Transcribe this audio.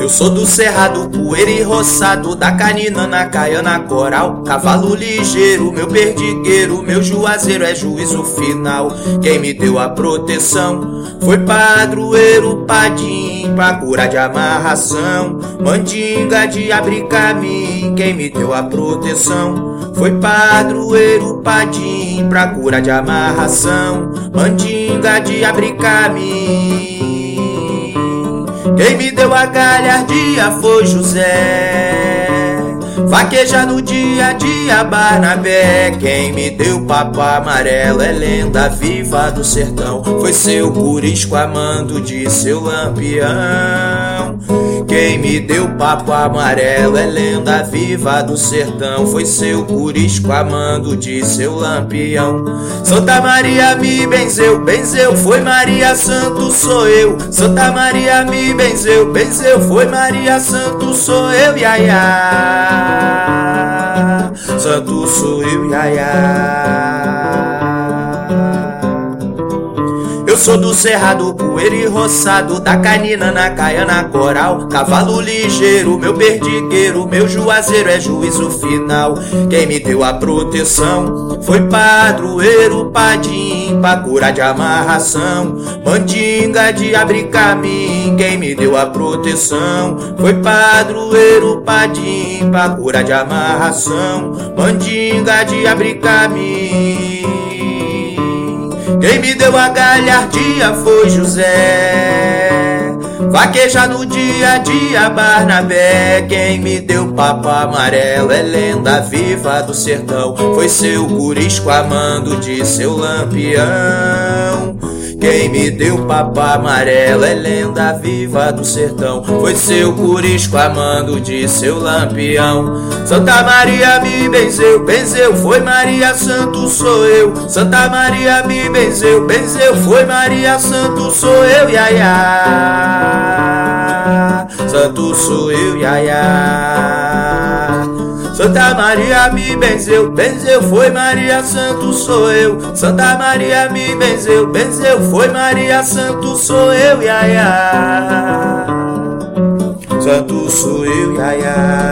Eu sou do cerrado, poeira e roçado, da canina na caiana coral. Cavalo ligeiro, meu perdigueiro, meu juazeiro é juízo final. Quem me deu a proteção foi padroeiro padim, pra cura de amarração. Mandinga de abrir caminho, quem me deu a proteção foi padroeiro padim, pra cura de amarração. Mandinga de abrir caminho. Quem me deu a galhardia foi José. Vaqueja no dia a dia, Barnabé. Quem me deu papo amarelo é lenda viva do sertão. Foi seu curisco amando de seu lampião. Quem me deu papo amarelo é lenda viva do sertão. Foi seu curisco amando de seu lampião. Santa Maria me benzeu, benzeu, foi Maria Santo, sou eu. Santa Maria me benzeu, benzeu, foi Maria Santo, sou eu, iaia. Santo sou eu, iaia. Eu sou do cerrado, poeira e roçado, da canina na caiana coral. Cavalo ligeiro, meu perdigueiro, meu juazeiro é juízo final. Quem me deu a proteção foi padroeiro, padim, pra cura de amarração. Mandinga de abrir caminho, quem me deu a proteção foi padroeiro, padim, pra cura de amarração. Mandinga de abrir caminho. Quem me deu a galhardia foi José. Vaqueja no dia a dia, Barnabé. Quem me deu papo amarelo é lenda viva do sertão. Foi seu curisco amando de seu lampião. Quem me deu papo amarelo é lenda viva do sertão. Foi seu curisco amando de seu lampião. Santa Maria me benzeu, benzeu, foi Maria Santo, sou eu. Santa Maria me benzeu, benzeu, foi Maria Santo, sou eu, iaia. Santo sou eu, iaia. Santa Maria me benzeu, benzeu, foi Maria Santo, sou eu. Santa Maria me benzeu, benzeu, foi Maria Santo, sou eu, iaia. Santo sou eu, iaia.